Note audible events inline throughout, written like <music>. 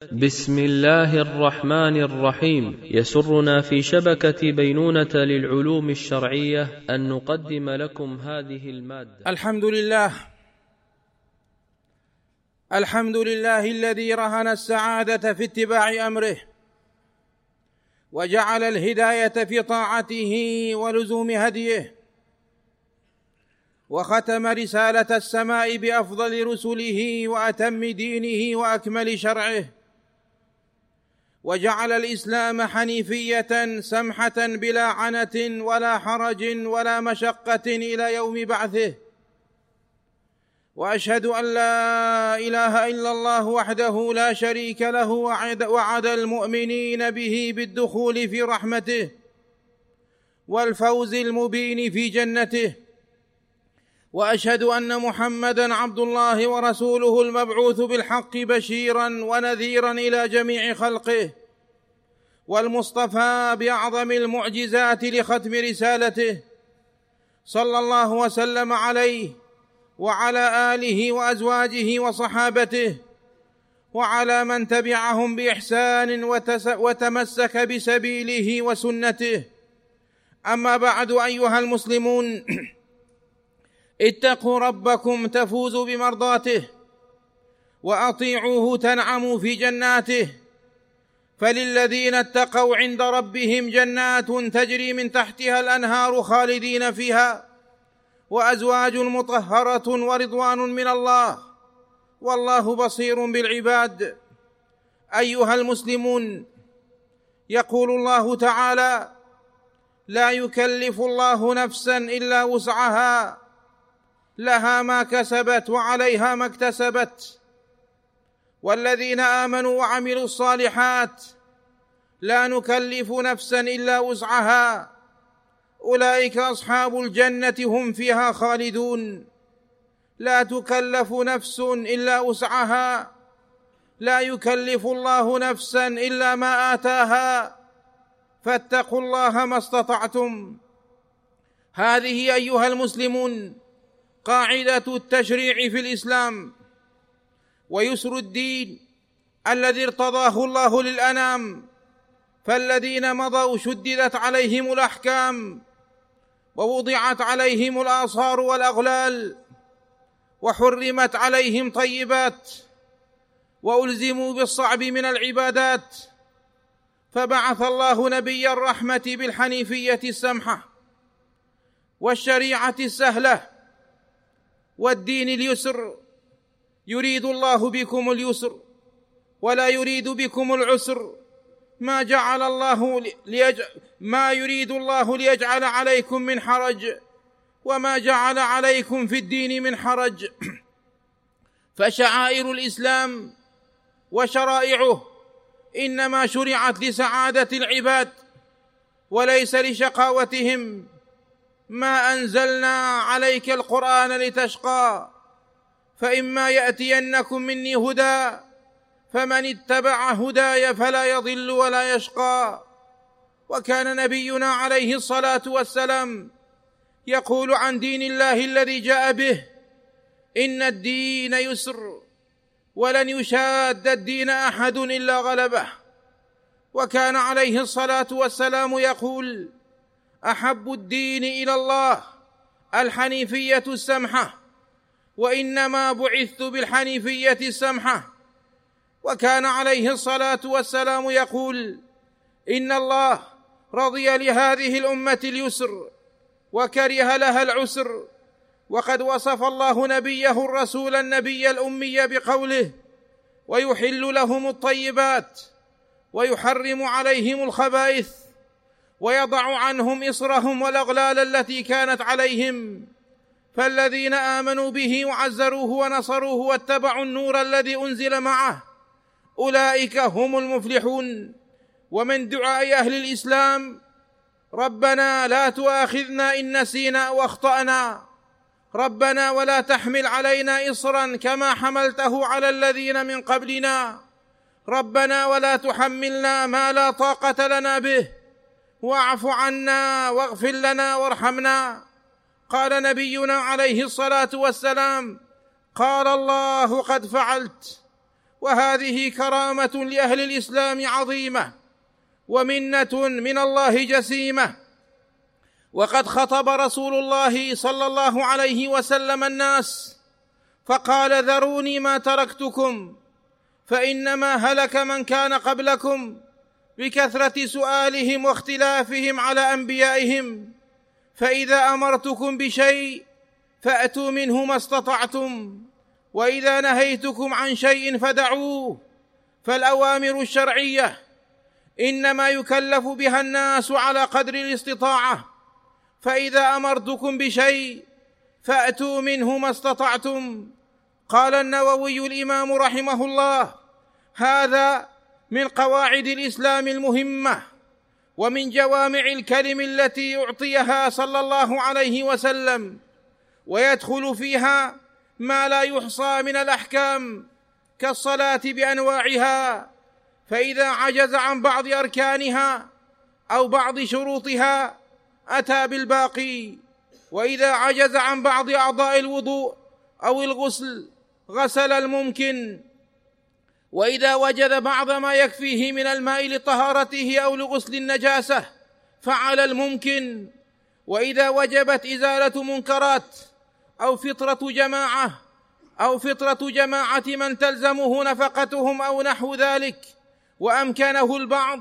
بسم الله الرحمن الرحيم. يسرنا في شبكة بينونة للعلوم الشرعية أن نقدم لكم هذه المادة. الحمد لله. الحمد لله الذي رهن السعادة في اتباع أمره وجعل الهداية في طاعته ولزوم هديه وختم رسالة السماء بأفضل رسله وأتم دينه وأكمل شرعه. وجعل الإسلام حنيفية سمحة بلا عنة ولا حرج ولا مشقة إلى يوم بعثه. وأشهد أن لا إله إلا الله وحده لا شريك له وعد, وعد المؤمنين به بالدخول في رحمته والفوز المبين في جنته. وأشهد أن محمدا عبد الله ورسوله المبعوث بالحق بشيرا ونذيرا إلى جميع خلقه والمصطفى بأعظم المعجزات لختم رسالته صلى الله وسلم عليه وعلى آله وأزواجه وصحابته وعلى من تبعهم بإحسان وتمسك بسبيله وسنته. أما بعد أيها المسلمون <clears throat> اتقوا ربكم تفوزوا بمرضاته وأطيعوه تنعموا في جناته فللذين اتقوا عند ربهم جنات تجري من تحتها الأنهار خالدين فيها وأزواج مطهرة ورضوان من الله والله بصير بالعباد أيها المسلمون يقول الله تعالى لا يكلف الله نفسا إلا وسعها لها ما كسبت وعليها ما اكتسبت. والذين آمنوا وعملوا الصالحات لا نكلف نفسا إلا وسعها. أولئك أصحاب الجنة هم فيها خالدون. لا تكلف نفس إلا وسعها. لا يكلف الله نفسا إلا ما آتاها. فاتقوا الله ما استطعتم. هذه أيها المسلمون قاعدة التشريع في الإسلام ويسر الدين الذي ارتضاه الله للأنام فالذين مضوا شددت عليهم الأحكام ووضعت عليهم الاصار والأغلال وحرمت عليهم طيبات وألزموا بالصعب من العبادات فبعث الله نبي الرحمة بالحنيفية السمحة والشريعة السهلة والدين اليسر. يريد الله بكم اليسر ولا يريد بكم العسر. ما جعل الله ليجعل ما يريد الله ليجعل عليكم من حرج وما جعل عليكم في الدين من حرج. <clears throat> فشعائر الإسلام وشرائعه إنما شرعت لسعادة العباد وليس لشقاوتهم. ما أنزلنا عليك القرآن لتشقى فإما يأتينكم مني هدى فمن اتبع هداي فلا يضل ولا يشقى. وكان نبينا عليه الصلاة والسلام يقول عن دين الله الذي جاء به إن الدين يسر ولن يشاد الدين أحد إلا غلبه. وكان عليه الصلاة والسلام يقول أحب الدين إلى الله الحنيفية السمحه وإنما بعثت بالحنيفية السمحه وكان عليه الصلاة والسلام يقول إن الله رضي لهذه الأمة اليسر وكره لها العسر وقد وصف الله نبيه الرسول النبي الأمي بقوله ويحل لهم الطيبات ويحرم عليهم الخبائث. ويضع عنهم إصرهم والأغلال التي كانت عليهم. فالذين آمنوا به وعزروه ونصروه واتبعوا النور الذي أنزل معه أولئك هم المفلحون. ومن دعاء أهل الإسلام ربنا لا تؤاخذنا إن نسينا أو أخطأنا. ربنا ولا تحمل علينا اصرا كما حملته على الذين من قبلنا. ربنا ولا تحملنا ما لا طاقة لنا به. واعف عنا واغفر لنا وارحمنا. قال نبينا عليه الصلاة والسلام قال الله قد فعلت وهذه كرامة لأهل الإسلام عظيمة ومنة من الله جسيمة. وقد خطب رسول الله صلى الله عليه وسلم الناس فقال ذروني ما تركتكم فإنما هلك من كان قبلكم. بكثرة سؤالهم واختلافهم على أنبيائهم. فإذا أمرتكم بشيء فأتوا منه ما استطعتم. وإذا نهيتكم عن شيء فدعوه. فالأوامر الشرعية إنما يكلف بها الناس على قدر الاستطاعة. فإذا أمرتكم بشيء فأتوا منه ما استطعتم. قال النووي الإمام رحمه الله هذا من قواعد الإسلام المهمة ومن جوامع الكلم التي يعطيها صلى الله عليه وسلم ويدخل فيها ما لا يحصى من الأحكام كالصلاة بأنواعها فإذا عجز عن بعض أركانها أو بعض شروطها أتى بالباقي وإذا عجز عن بعض أعضاء الوضوء أو الغسل غسل الممكن وإذا وجد بعض ما يكفيه من الماء لطهارته أو لغسل النجاسة فعل الممكن. وإذا وجبت إزالة منكرات أو فطرة جماعة أو فطرة جماعة من تلزمه نفقتهم أو نحو ذلك وأمكنه البعض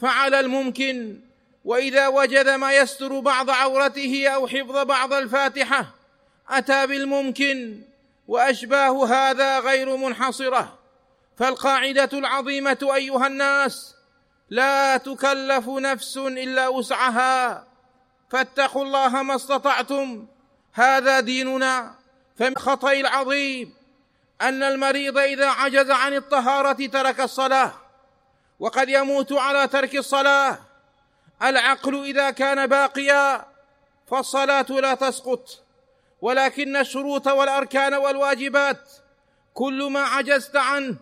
فعل الممكن. وإذا وجد ما يستر بعض عورته أو حفظ بعض الفاتحة أتى بالممكن. وأشباه هذا غير منحصرة. فالقاعدة العظيمة أيها الناس لا تكلف نفس إلا وسعها. فاتقوا الله ما استطعتم. هذا ديننا. فمن خطأ العظيم أن المريض إذا عجز عن الطهارة ترك الصلاة وقد يموت على ترك الصلاة. العقل إذا كان باقيا فالصلاة لا تسقط. ولكن الشروط والأركان والواجبات كل ما عجزت عنه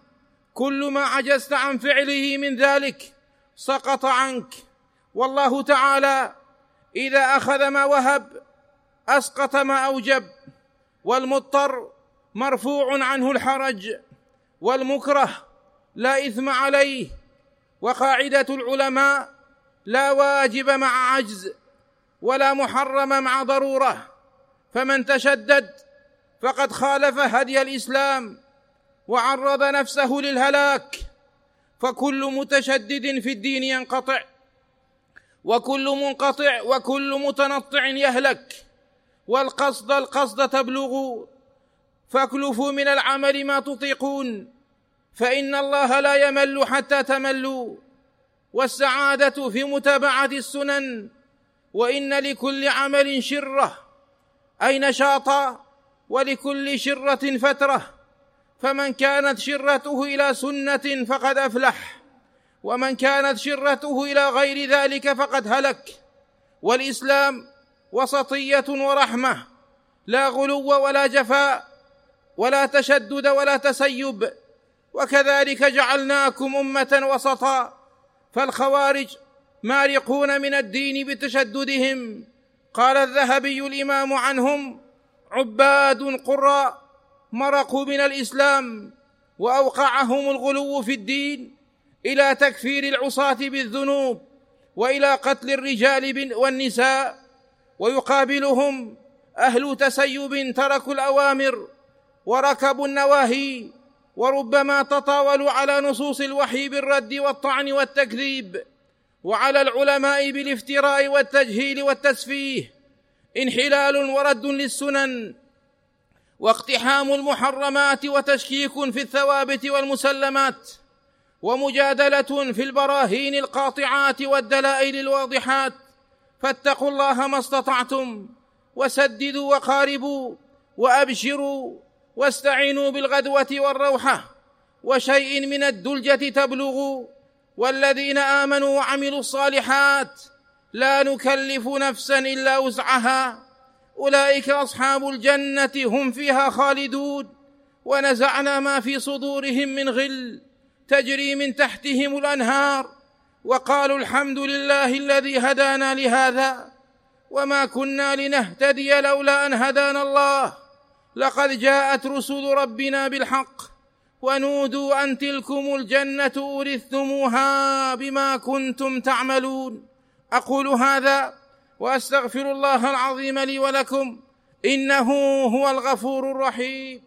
كل ما عجزت عن فعله من ذلك سقط عنك. والله تعالى إذا أخذ ما وهب أسقط ما أوجب والمضطر مرفوع عنه الحرج والمكره لا إثم عليه وقاعدة العلماء لا واجب مع عجز ولا محرم مع ضرورة. فمن تشدد فقد خالف هدي الإسلام. وعرض نفسه للهلاك. فكل متشدد في الدين ينقطع وكل منقطع وكل متنطع يهلك. والقصد القصد تبلغوا فاكلفوا من العمل ما تطيقون. فإن الله لا يمل حتى تملوا. والسعادة في متابعة السنن. وإن لكل عمل شرة أي نشاطا ولكل شرة فترة. فمن كانت شرته إلى سنة فقد أفلح ومن كانت شرته إلى غير ذلك فقد هلك. والإسلام وسطية ورحمة لا غلو ولا جفاء ولا تشدد ولا تسيب. وكذلك جعلناكم أمة وسطا فالخوارج مارقون من الدين بتشددهم. قال الذهبي الإمام عنهم عباد قراء مرقوا من الإسلام وأوقعهم الغلو في الدين إلى تكفير العصاة بالذنوب وإلى قتل الرجال والنساء ويقابلهم أهل تسيب تركوا الأوامر وركبوا النواهي وربما تطاولوا على نصوص الوحي بالرد والطعن والتكذيب وعلى العلماء بالافتراء والتجهيل والتسفيه انحلال ورد للسنن واقتحام المحرمات وتشكيك في الثوابت والمسلمات ومجادلة في البراهين القاطعات والدلائل الواضحات. فاتقوا الله ما استطعتم وسددوا وقاربوا وأبشروا واستعينوا بالغدوة والروحة. وشيء من الدلجة تبلغوا والذين آمنوا وعملوا الصالحات لا نكلف نفسا إلا وسعها. أولئك أصحاب الجنة هم فيها خالدون. ونزعنا ما في صدورهم من غل تجري من تحتهم الأنهار. وقالوا الحمد لله الذي هدانا لهذا. وما كنا لنهتدي لولا أن هدانا الله. لقد جاءت رسل ربنا بالحق ونودوا أن تلكم الجنة أورثتموها بما كنتم تعملون. أقول هذا وأستغفر الله العظيم لي ولكم إنه هو الغفور الرحيم.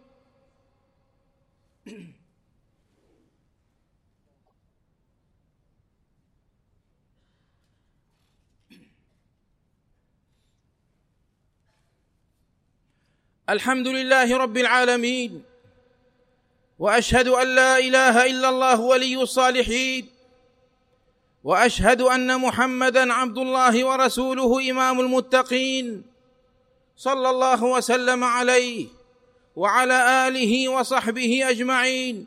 الحمد لله رب العالمين وأشهد أن لا إله إلا الله ولي الصالحين وأشهد أن محمدا عبد الله ورسوله إمام المتقين صلى الله وسلم عليه وعلى آله وصحبه أجمعين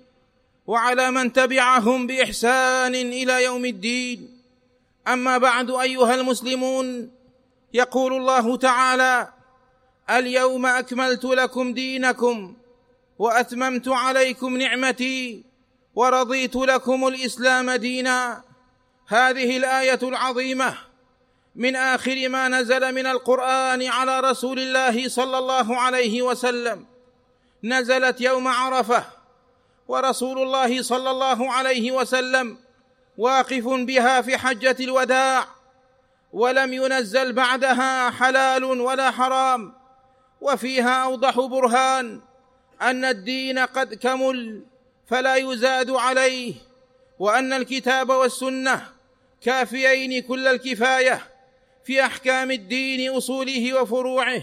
وعلى من تبعهم بإحسان إلى يوم الدين. أما بعد أيها المسلمون يقول الله تعالى اليوم أكملت لكم دينكم وأتممت عليكم نعمتي ورضيت لكم الإسلام دينا. هذه الآية العظيمة من آخر ما نزل من القرآن على رسول الله صلى الله عليه وسلم. نزلت يوم عرفة ورسول الله صلى الله عليه وسلم واقف بها في حجة الوداع ولم ينزل بعدها حلال ولا حرام وفيها أوضح برهان أن الدين قد كمل فلا يزاد عليه وأن الكتاب والسنة كافيين كل الكفاية في أحكام الدين أصوله وفروعه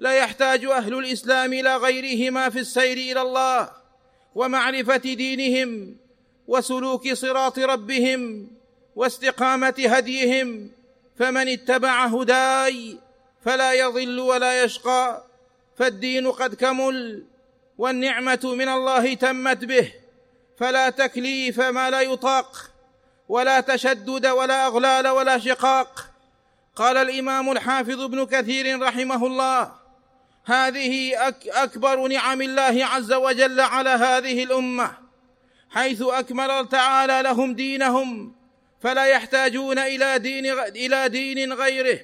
لا يحتاج أهل الإسلام إلى غيرهما في السير إلى الله ومعرفة دينهم وسلوك صراط ربهم واستقامة هديهم فمن اتبع هداي فلا يضل ولا يشقى فالدين قد كمل والنعمة من الله تمت به فلا تكليف ما لا يطاق. ولا تشدد ولا أغلال ولا شقاق. قال الإمام الحافظ ابن كثير رحمه الله هذه أكبر نعم الله عز وجل على هذه الأمة. حيث أكمل تعالى لهم دينهم فلا يحتاجون إلى دين إلى دين غيره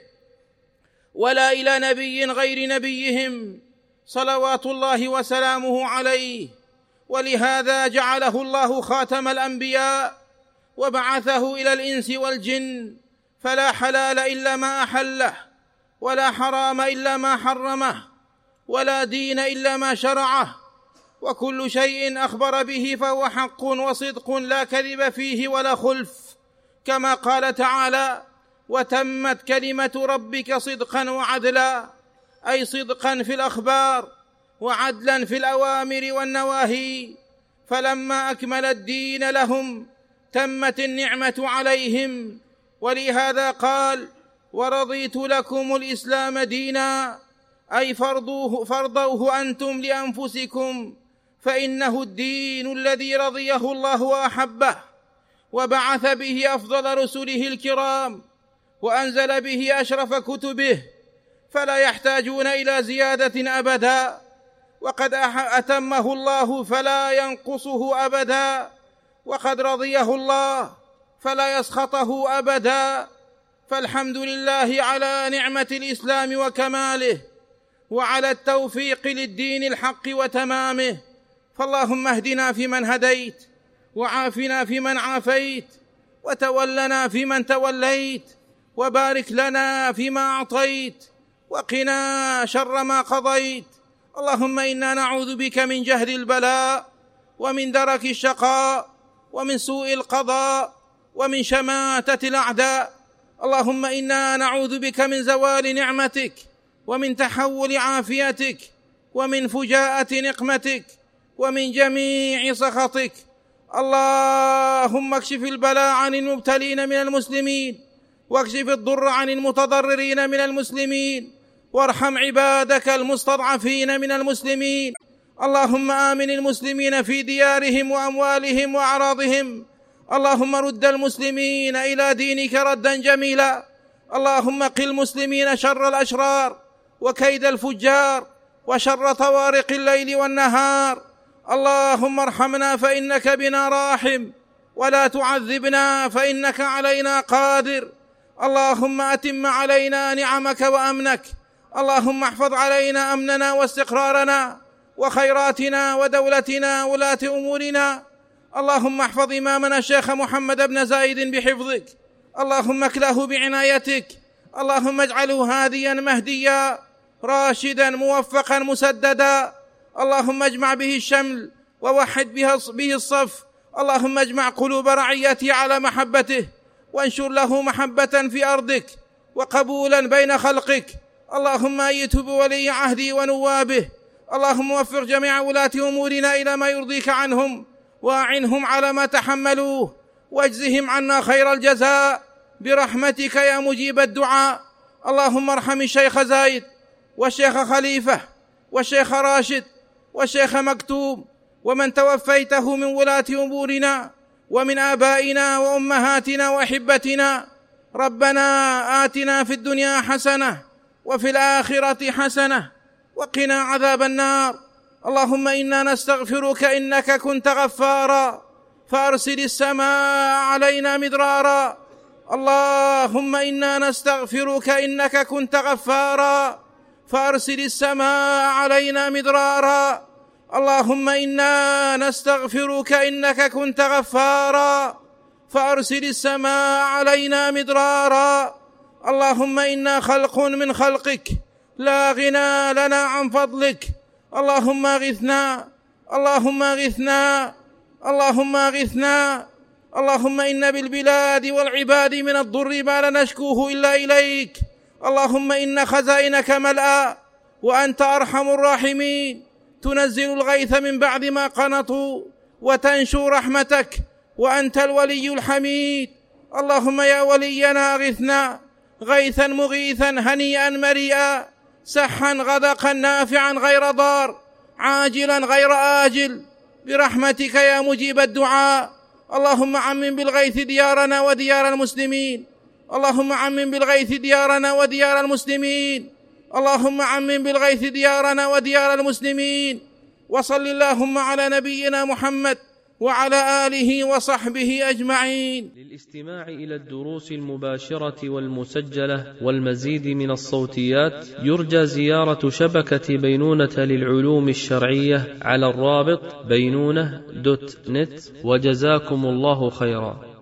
ولا إلى نبي غير نبيهم. صلوات الله وسلامه عليه. ولهذا جعله الله خاتم الأنبياء وبعثه إلى الإنس والجن فلا حلال إلا ما أحله ولا حرام إلا ما حرمه ولا دين إلا ما شرعه وكل شيء أخبر به فهو حق وصدق لا كذب فيه ولا خلف. كما قال تعالى وتمت كلمة ربك صدقا وعدلا أي صدقا في الأخبار وعدلا في الأوامر والنواهي. فلما أكمل الدين لهم تمت النعمة عليهم. ولهذا قال ورضيت لكم الإسلام دينا. أي فرضوه فرضوه أنتم لأنفسكم. فإنه الدين الذي رضيه الله وأحبه. وبعث به أفضل رسله الكرام. وأنزل به أشرف كتبه. فلا يحتاجون إلى زيادة أبدا. وقد أتمه الله فلا ينقصه أبدا. وقد رضيه الله فلا يسخطه أبدا. فالحمد لله على نعمة الإسلام وكماله وعلى التوفيق للدين الحق وتمامه. فاللهم اهدنا فيمن هديت وعافنا فيمن عافيت وتولنا فيمن توليت وبارك لنا فيما أعطيت وقنا شر ما قضيت. اللهم إنا نعوذ بك من جهد البلاء ومن درك الشقاء ومن سوء القضاء ومن شماتة الأعداء. اللهم إنا نعوذ بك من زوال نعمتك ومن تحول عافيتك ومن فجاءة نقمتك ومن جميع سخطك. اللهم اكشف البلاء عن المبتلين من المسلمين واكشف الضر عن المتضررين من المسلمين وارحم عبادك المستضعفين من المسلمين. اللهم آمن المسلمين في ديارهم وأموالهم وأعراضهم. اللهم رد المسلمين إلى دينك ردا جميلا. اللهم قل المسلمين شر الأشرار وكيد الفجار وشر طوارق الليل والنهار. اللهم ارحمنا فإنك بنا راحم ولا تعذبنا فإنك علينا قادر. اللهم أتم علينا نعمك وأمنك. اللهم احفظ علينا أمننا واستقرارنا. وخيراتنا ودولتنا ولاة أمورنا. اللهم احفظ إمامنا الشيخ محمد بن زايد بحفظك. اللهم اكله بعنايتك. اللهم اجعله هاديا مهديا راشدا موفقا مسددا. اللهم اجمع به الشمل ووحد به الصف. اللهم اجمع قلوب رعيته على محبته. وانشر له محبة في أرضك. وقبولا بين خلقك. اللهم ايته بولي عهدي ونوابه. اللهم وفق جميع ولاة أمورنا إلى ما يرضيك عنهم واعنهم على ما تحملوه واجزهم عنا خير الجزاء برحمتك يا مجيب الدعاء. اللهم ارحم الشيخ زايد والشيخ خليفة والشيخ راشد والشيخ مكتوب ومن توفيته من ولاة أمورنا ومن آبائنا وأمهاتنا وأحبتنا. ربنا آتنا في الدنيا حسنة وفي الآخرة حسنة وقنا عذاب النار. اللهم إنا نستغفرك إنك كنت غفارا. فأرسل السماء علينا مدرارا. اللهم إنا نستغفرك إنك كنت غفارا. فأرسل السماء علينا مدرارا. اللهم إنا نستغفرك إنك كنت غفارا. فأرسل السماء علينا مدرارا. اللهم إنا خلق من خلقك. لا غنى لنا عن فضلك. اللهم اغثنا اللهم اغثنا اللهم اغثنا. اللهم إن بالبلاد والعباد من الضر ما لا نشكوه إلا إليك. اللهم إن خزائنك ملأى وأنت أرحم الراحمين. تنزل الغيث من بعد ما قنطوا وتنشو رحمتك وأنت الولي الحميد. اللهم يا ولينا اغثنا غيثا مغيثا هنيئا مريئا. سحا غدقا نافعا غير ضار عاجلا غير آجل. برحمتك يا مجيب الدعاء. اللهم عمم بالغيث ديارنا وديار المسلمين. اللهم عمم بالغيث ديارنا وديار المسلمين. اللهم عمم بالغيث ديارنا وديار المسلمين. وصل اللهم على نبينا محمد وعلى آله وصحبه أجمعين. للاستماع إلى الدروس المباشرة والمسجلة والمزيد من الصوتيات يرجى زيارة شبكة بينونة للعلوم الشرعية على الرابط بينونة دوت نت وجزاكم الله خيرا.